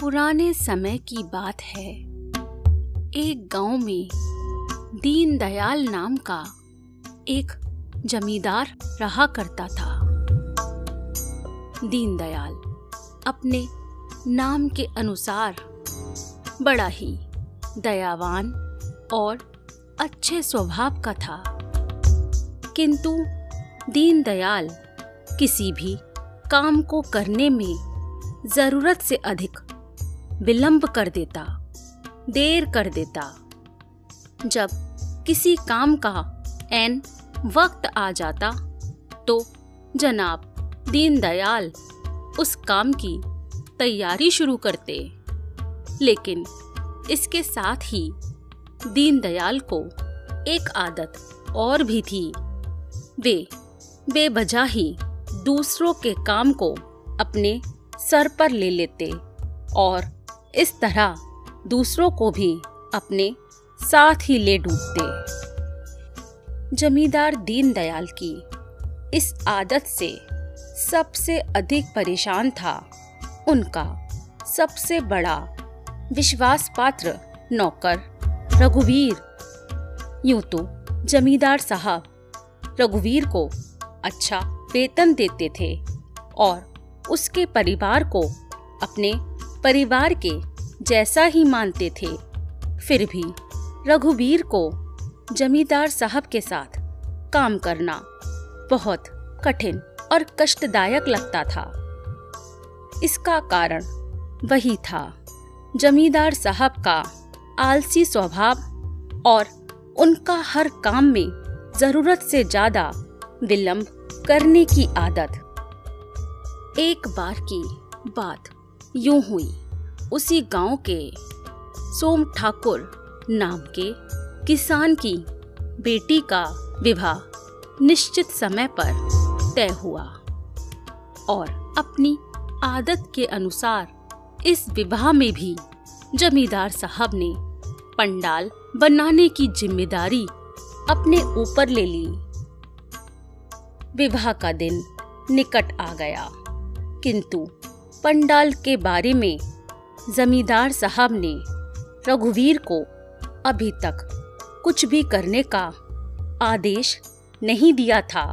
पुराने समय की बात है। एक गाँव में दीनदयाल नाम का एक जमींदार रहा करता था। दीनदयाल अपने नाम के अनुसार बड़ा ही दयावान और अच्छे स्वभाव का था। किंतु दीनदयाल किसी भी काम को करने में ज़रूरत से अधिक विलंब कर देता, देर कर देता। जब किसी काम का एन वक्त आ जाता तो जनाब दीनदयाल उस काम की तैयारी शुरू करते। लेकिन इसके साथ ही दीनदयाल को एक आदत और भी थी। वे बेवजह ही दूसरों के काम को अपने सर पर ले लेते और इस तरह दूसरों को भी अपने साथ ही ले डूबते। जमींदार दीनदयाल की इस आदत से सबसे अधिक परेशान था उनका सबसे बड़ा विश्वास पात्र नौकर रघुवीर। यूँ तो जमींदार साहब रघुवीर को अच्छा वेतन देते थे और उसके परिवार को अपने परिवार के जैसा ही मानते थे। फिर भी रघुवीर को जमींदार साहब के साथ काम करना बहुत कठिन और कष्टदायक लगता था। इसका कारण वही था, जमींदार साहब का आलसी स्वभाव और उनका हर काम में ज़रूरत से ज़्यादा विलंब करने की आदत। एक बार की बात। यूँ हुई। उसी गाँव के सोम ठाकुर नाम के किसान की बेटी का विवाह निश्चित समय पर तय हुआ और अपनी आदत के अनुसार इस विवाह में भी जमींदार साहब ने पंडाल बनाने की ज़िम्मेदारी अपने ऊपर ले ली। विवाह का दिन निकट आ गया, किंतु पंडाल के बारे में जमींदार साहब ने रघुवीर को अभी तक कुछ भी करने का आदेश नहीं दिया था।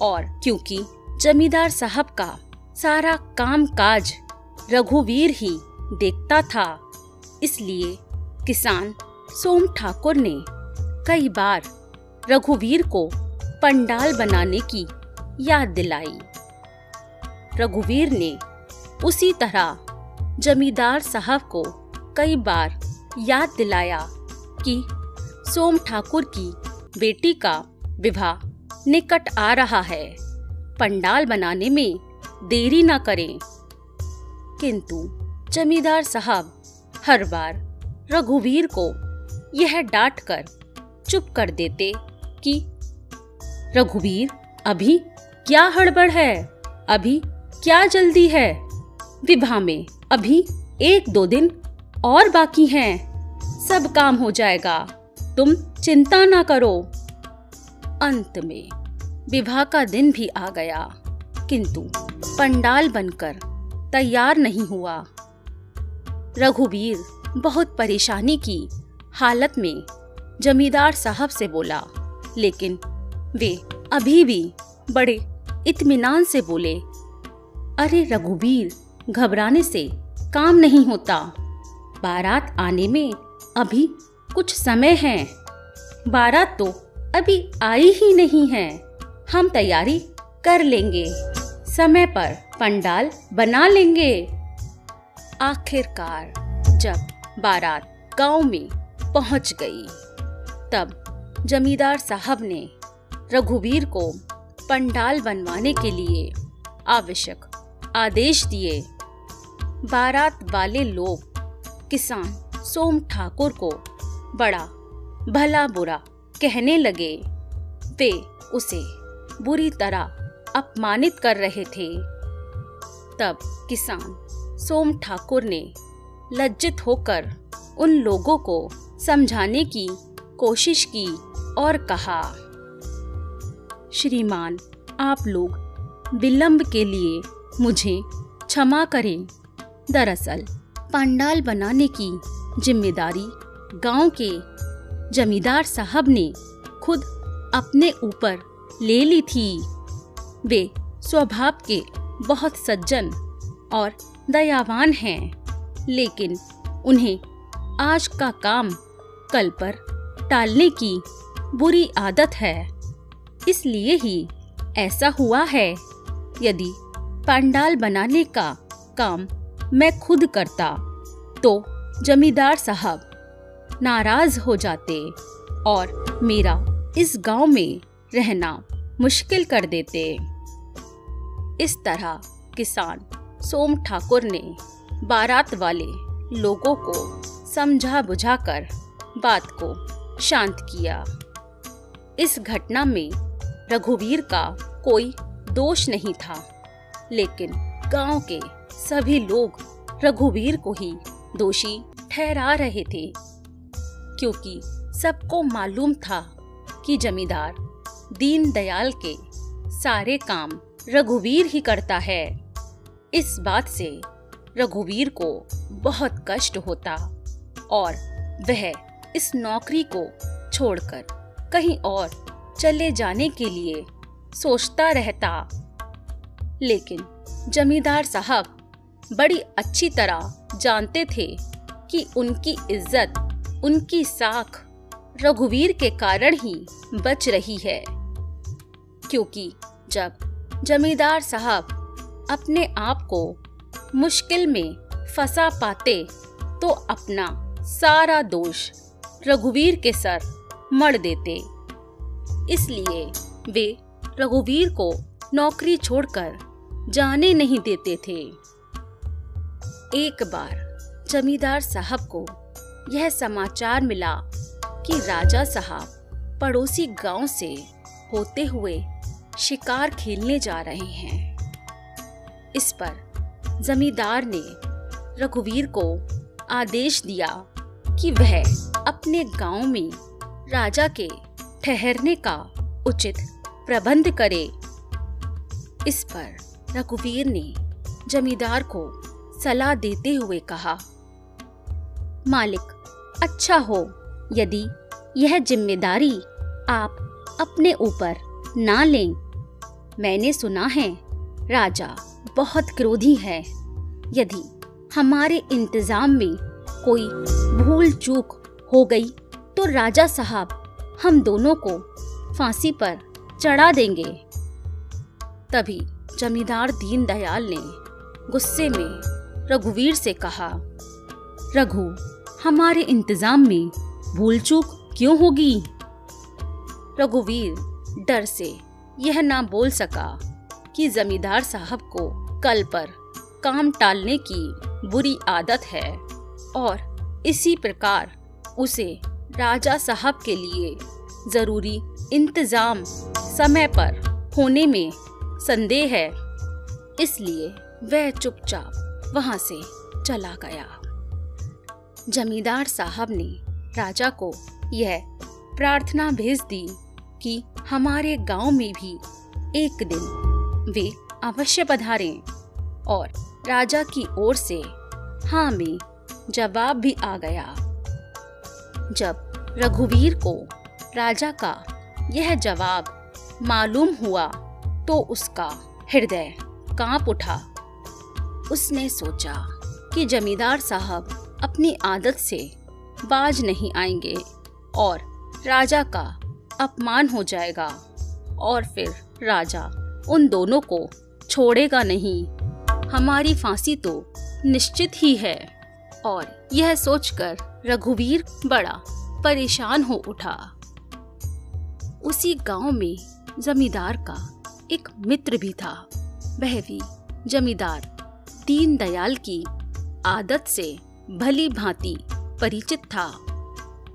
और क्योंकि जमींदार साहब का सारा काम काज रघुवीर ही देखता था, इसलिए किसान सोम ठाकुर ने कई बार रघुवीर को पंडाल बनाने की याद दिलाई। रघुवीर ने उसी तरह जमींदार साहब को कई बार याद दिलाया कि सोम ठाकुर की बेटी का विवाह निकट आ रहा है। पंडाल बनाने में देरी न करें। किंतु जमींदार साहब हर बार रघुवीर को यह डांट कर चुप कर देते कि, रघुवीर, अभी क्या हड़बड़ है? अभी क्या जल्दी है? विवाह में अभी एक दो दिन और बाकी हैं। सब काम हो जाएगा। तुम चिंता ना करो। अंत में विवाह का दिन भी आ गया। किंतु पंडाल बनकर तैयार नहीं हुआ। रघुवीर बहुत परेशानी की हालत में जमींदार साहब से बोला, लेकिन वे अभी भी बड़े इत्मीनान से बोले अरे रघुवीर, घबराने से काम नहीं होता। बारात आने में अभी कुछ समय है। बारात तो अभी आई ही नहीं है। हम तैयारी कर लेंगे। समय पर पंडाल बना लेंगे। आखिरकार जब बारात गाँव में पहुँच गई, तब जमींदार साहब ने रघुवीर को पंडाल बनवाने के लिए आवश्यक आदेश दिए। बारात वाले लोग, किसान सोम ठाकुर को बड़ा भला बुरा कहने लगे। वे उसे बुरी तरह अपमानित कर रहे थे। तब किसान सोम ठाकुर ने लज्जित होकर उन लोगों को समझाने की कोशिश की और कहा, श्रीमान, आप लोग विलंब के लिए मुझे क्षमा करें। दरअसल, पंडाल बनाने की ज़िम्मेदारी गाँव के जमींदार साहब ने खुद अपने ऊपर ले ली थी। वे स्वभाव के बहुत सज्जन और दयावान हैं, लेकिन उन्हें आज का काम कल पर टालने की बुरी आदत है। इसलिए ही ऐसा हुआ है। यदि पंडाल बनाने का काम मैं खुद करता। तो जमींदार साहब, नाराज़ हो जाते और मेरा इस गाँव में रहना मुश्किल कर देते। इस तरह किसान सोम ठाकुर ने बारात वाले लोगों को समझा बुझाकर बात को शांत किया। इस घटना में रघुवीर का कोई दोष नहीं था। लेकिन गाँव के सभी लोग रघुवीर को ही दोषी ठहरा रहे थे, क्योंकि सबको मालूम था कि जमींदार दीन दयाल के सारे काम रघुवीर ही करता है। इस बात से रघुवीर को बहुत कष्ट होता और वह इस नौकरी को छोड़कर कहीं और चले जाने के लिए सोचता रहता। लेकिन जमींदार साहब बड़ी अच्छी तरह जानते थे कि उनकी इज़्ज़त, उनकी साख रघुवीर के कारण ही बच रही है। क्योंकि जब जमींदार साहब अपने आप को मुश्किल में फंसा पाते तो अपना सारा दोष रघुवीर के सर मर देते। इसलिए वे रघुवीर को नौकरी छोड़कर जाने नहीं देते थे। एक बार जमींदार साहब को यह समाचार मिला कि राजा साहब पड़ोसी गाँव से होते हुए शिकार खेलने जा रहे हैं। इस पर जमींदार ने रघुवीर को आदेश दिया कि वह अपने गाँव में राजा के ठहरने का उचित प्रबंध करे। इस पर रघुवीर ने जमींदार को सलाह देते हुए कहा, मालिक अच्छा हो, यदि यह ज़िम्मेदारी आप अपने ऊपर ना लें। मैंने सुना है, राजा बहुत क्रोधी है। यदि हमारे इंतज़ाम में कोई भूल चूक हो गई तो राजा साहब हम दोनों को फांसी पर चढ़ा देंगे। तभी जमींदार दीनदयाल ने गुस्से में रघुवीर से कहा, रघु, हमारे इंतज़ाम में भूल चूक क्यों होगी? रघुवीर डर से यह ना बोल सका कि जमींदार साहब को कल पर काम टालने की बुरी आदत है और इसी प्रकार उसे राजा साहब के लिए ज़रूरी इंतज़ाम समय पर होने में संदेह है। इसलिए वह चुपचाप वहाँ से चला गया। जमींदार साहब ने राजा को यह प्रार्थना भेज दी कि हमारे गाँव में भी एक दिन वे अवश्य पधारें और राजा की ओर से हाँ में जवाब भी आ गया। जब रघुवीर को राजा का यह जवाब मालूम हुआ तो उसका हृदय काँप उठा। उसने सोचा कि जमींदार साहब अपनी आदत से बाज नहीं आएँगे और राजा का अपमान हो जाएगा और फिर राजा उन दोनों को छोड़ेगा नहीं। हमारी फांसी तो निश्चित ही है। और यह सोचकर रघुवीर बड़ा परेशान हो उठा। उसी गाँव में जमींदार का एक मित्र भी था। वह भी जमींदार, दीन दयाल की आदत से भली भांति परिचित था।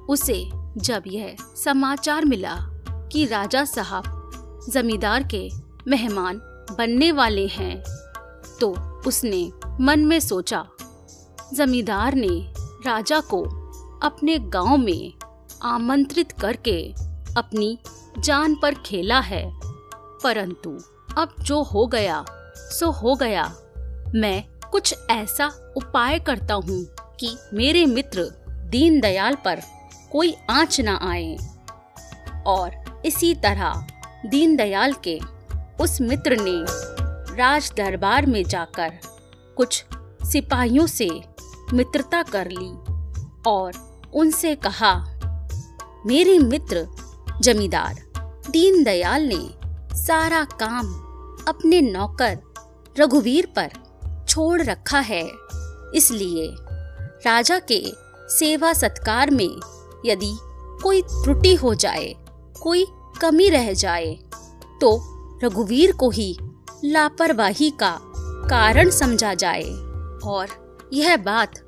उसे जब यह समाचार मिला कि राजा साहब जमींदार के मेहमान बनने वाले हैं तो उसने मन में सोचा, जमींदार ने राजा को अपने गाँव में आमंत्रित करके अपनी जान पर खेला है। परंतु अब जो हो गया, सो हो गया। मैं कुछ ऐसा उपाय करता हूँ कि मेरे मित्र दीनदयाल पर कोई आँच ना आए। और इसी तरह दीनदयाल के उस मित्र ने राज दरबार में जाकर कुछ सिपाहियों से मित्रता कर ली और उनसे कहा, मेरे मित्र जमींदार, दीनदयाल ने सारा काम अपने नौकर रघुवीर पर छोड़ रखा है। इसलिए राजा के सेवा सत्कार में यदि कोई त्रुटि हो जाए, कोई कमी रह जाए तो रघुवीर को ही लापरवाही का कारण समझा जाए और यह बात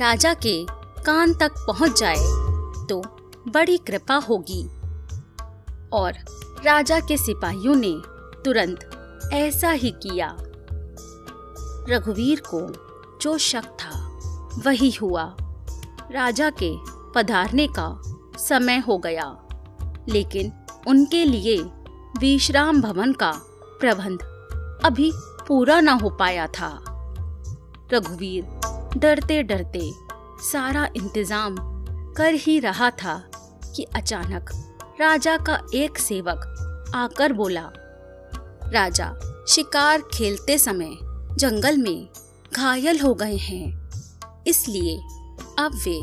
राजा के कान तक पहुँच जाए तो बड़ी कृपा होगी। और राजा के सिपाहियों ने तुरंत ऐसा ही किया। रघुवीर को जो शक था, वही हुआ। राजा के पधारने का समय हो गया, लेकिन उनके लिए विश्राम भवन का प्रबंध अभी पूरा न हो पाया था। रघुवीर डरते डरते सारा इंतज़ाम कर ही रहा था कि अचानक राजा का एक सेवक आकर बोला, राजा, शिकार खेलते समय जंगल में घायल हो गए हैं। इसलिए अब वे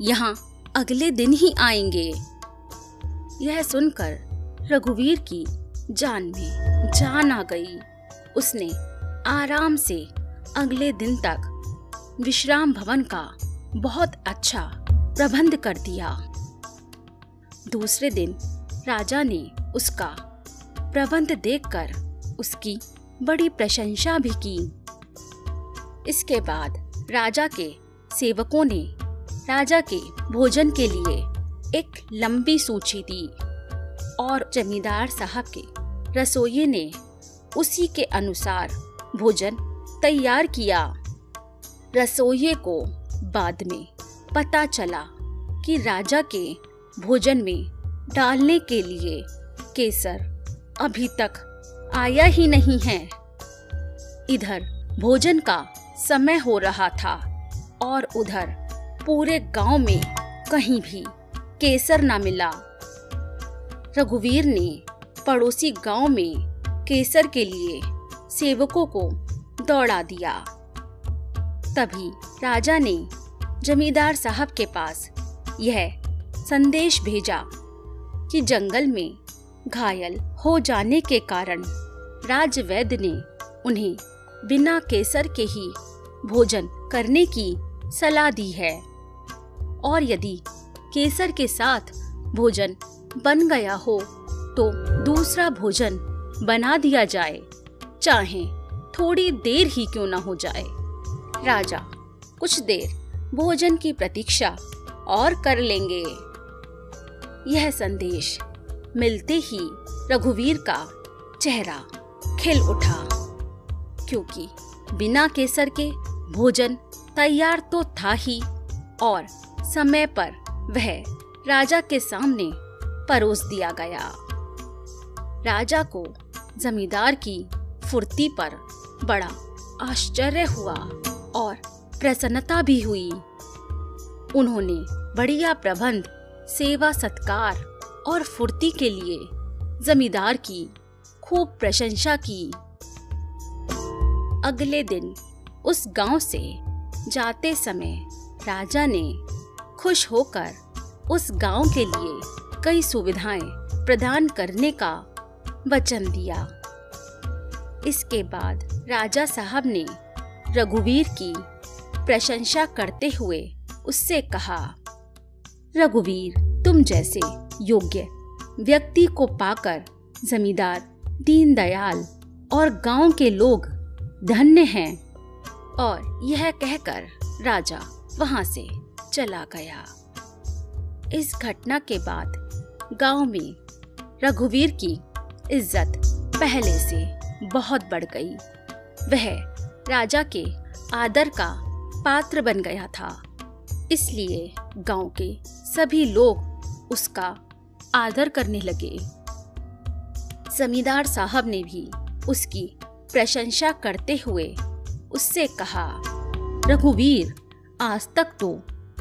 यहाँ अगले दिन ही आएँगे। यह सुनकर रघुवीर की जान में जान आ गई। उसने आराम से अगले दिन तक विश्राम भवन का बहुत अच्छा प्रबंध कर दिया। दूसरे दिन राजा ने उसका प्रबंध देखकर उसकी बड़ी प्रशंसा भी की। इसके बाद राजा के सेवकों ने राजा के भोजन के लिए एक लंबी सूची दी और जमींदार साहब के रसोई ने उसी के अनुसार भोजन तैयार किया। रसोइये को बाद में पता चला कि राजा के भोजन में डालने के लिए केसर अभी तक आया ही नहीं है। इधर भोजन का समय हो रहा था और उधर पूरे गाँव में कहीं भी केसर ना मिला। रघुवीर ने पड़ोसी गाँव में केसर के लिए सेवकों को दौड़ा दिया। तभी राजा ने जमींदार साहब के पास यह संदेश भेजा कि जंगल में घायल हो जाने के कारण राजवैद्य ने उन्हें बिना केसर के ही भोजन करने की सलाह दी है। और यदि केसर के साथ भोजन बन गया हो तो दूसरा भोजन बना दिया जाए। चाहे थोड़ी देर ही क्यों ना हो जाए। राजा कुछ देर भोजन की प्रतीक्षा और कर लेंगे। यह संदेश मिलते ही रघुवीर का चेहरा खिल उठा, क्योंकि बिना केसर के भोजन तैयार तो था ही, और समय पर वह राजा के सामने परोस दिया गया। राजा को जमींदार की फुर्ती पर बड़ा आश्चर्य हुआ और प्रसन्नता भी हुई। उन्होंने बढ़िया प्रबंध सेवा सत्कार और फुर्ती के लिए जमींदार की खूब प्रशंसा की। अगले दिन उस गाँव से जाते समय राजा ने खुश होकर उस गाँव के लिए कई सुविधाएँ प्रदान करने का वचन दिया। इसके बाद राजा साहब ने रघुवीर की प्रशंसा करते हुए उससे कहा रघुवीर, तुम जैसे योग्य व्यक्ति को पाकर जमींदार, दीनदयाल और गाँव के लोग धन्य हैं। और यह कहकर राजा वहाँ से चला गया। इस घटना के बाद गाँव में रघुवीर की इज़्ज़त पहले से बहुत बढ़ गई। वह राजा के आदर का पात्र बन गया था। इसलिए गाँव के सभी लोग उसका आदर करने लगे। जमींदार साहब ने भी उसकी प्रशंसा करते हुए उससे कहा, रघुवीर, आज तक तो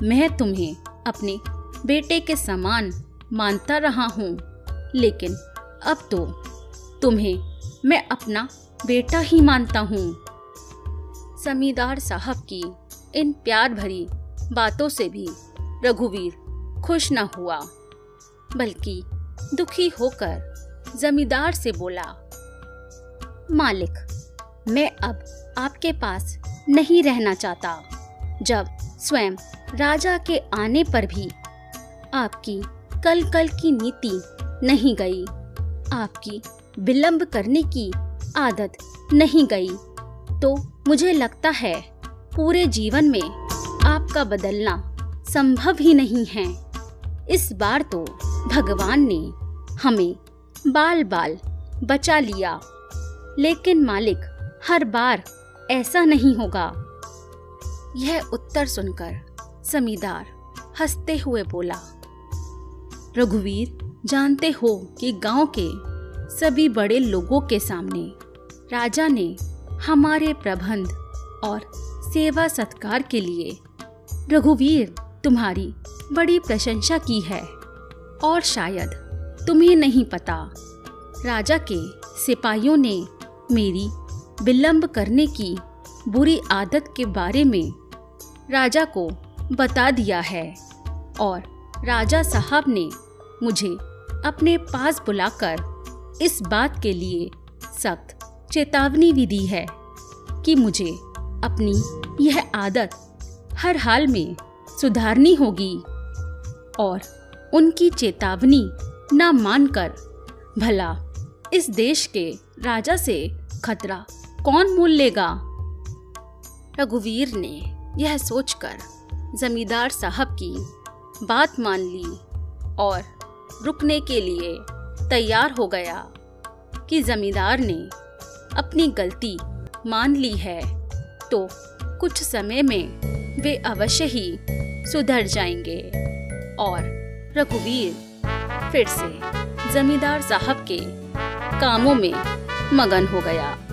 मैं तुम्हें अपने बेटे के समान मानता रहा हूँ, लेकिन अब तो तुम्हें मैं अपना बेटा ही मानता हूँ। जमींदार साहब की इन प्यार भरी बातों से भी रघुवीर खुश न हुआ, बल्कि दुखी होकर जमींदार से बोला, मालिक, मैं अब आपके पास नहीं रहना चाहता। जब स्वयं राजा के आने पर भी आपकी कल कल की नीति नहीं गई, आपकी विलंब करने की आदत नहीं गई तो मुझे लगता है पूरे जीवन में आपका बदलना संभव ही नहीं है। इस बार तो भगवान ने हमें बाल बाल बचा लिया। लेकिन मालिक, हर बार ऐसा नहीं होगा। यह उत्तर सुनकर जमींदार हँसते हुए बोला, रघुवीर, जानते हो कि गाँव के सभी बड़े लोगों के सामने राजा ने हमारे प्रबंध और सेवा सत्कार के लिए रघुवीर, तुम्हारी बड़ी प्रशंसा की है। और शायद तुम्हें नहीं पता, राजा के सिपाहियों ने मेरी विलंब करने की बुरी आदत के बारे में राजा को बता दिया है। और राजा साहब ने मुझे अपने पास बुलाकर इस बात के लिए सख्त चेतावनी भी दी है कि मुझे अपनी यह आदत हर हाल में सुधारनी होगी और उनकी चेतावनी न मानकर भला इस देश के राजा से खतरा कौन मोल लेगा? रघुवीर ने यह सोचकर जमींदार साहब की बात मान ली और रुकने के लिए तैयार हो गया कि जमींदार ने अपनी गलती मान ली है तो कुछ समय में वे अवश्य ही सुधर जाएँगे। और रघुवीर फिर से जमींदार साहब के कामों में मगन हो गया।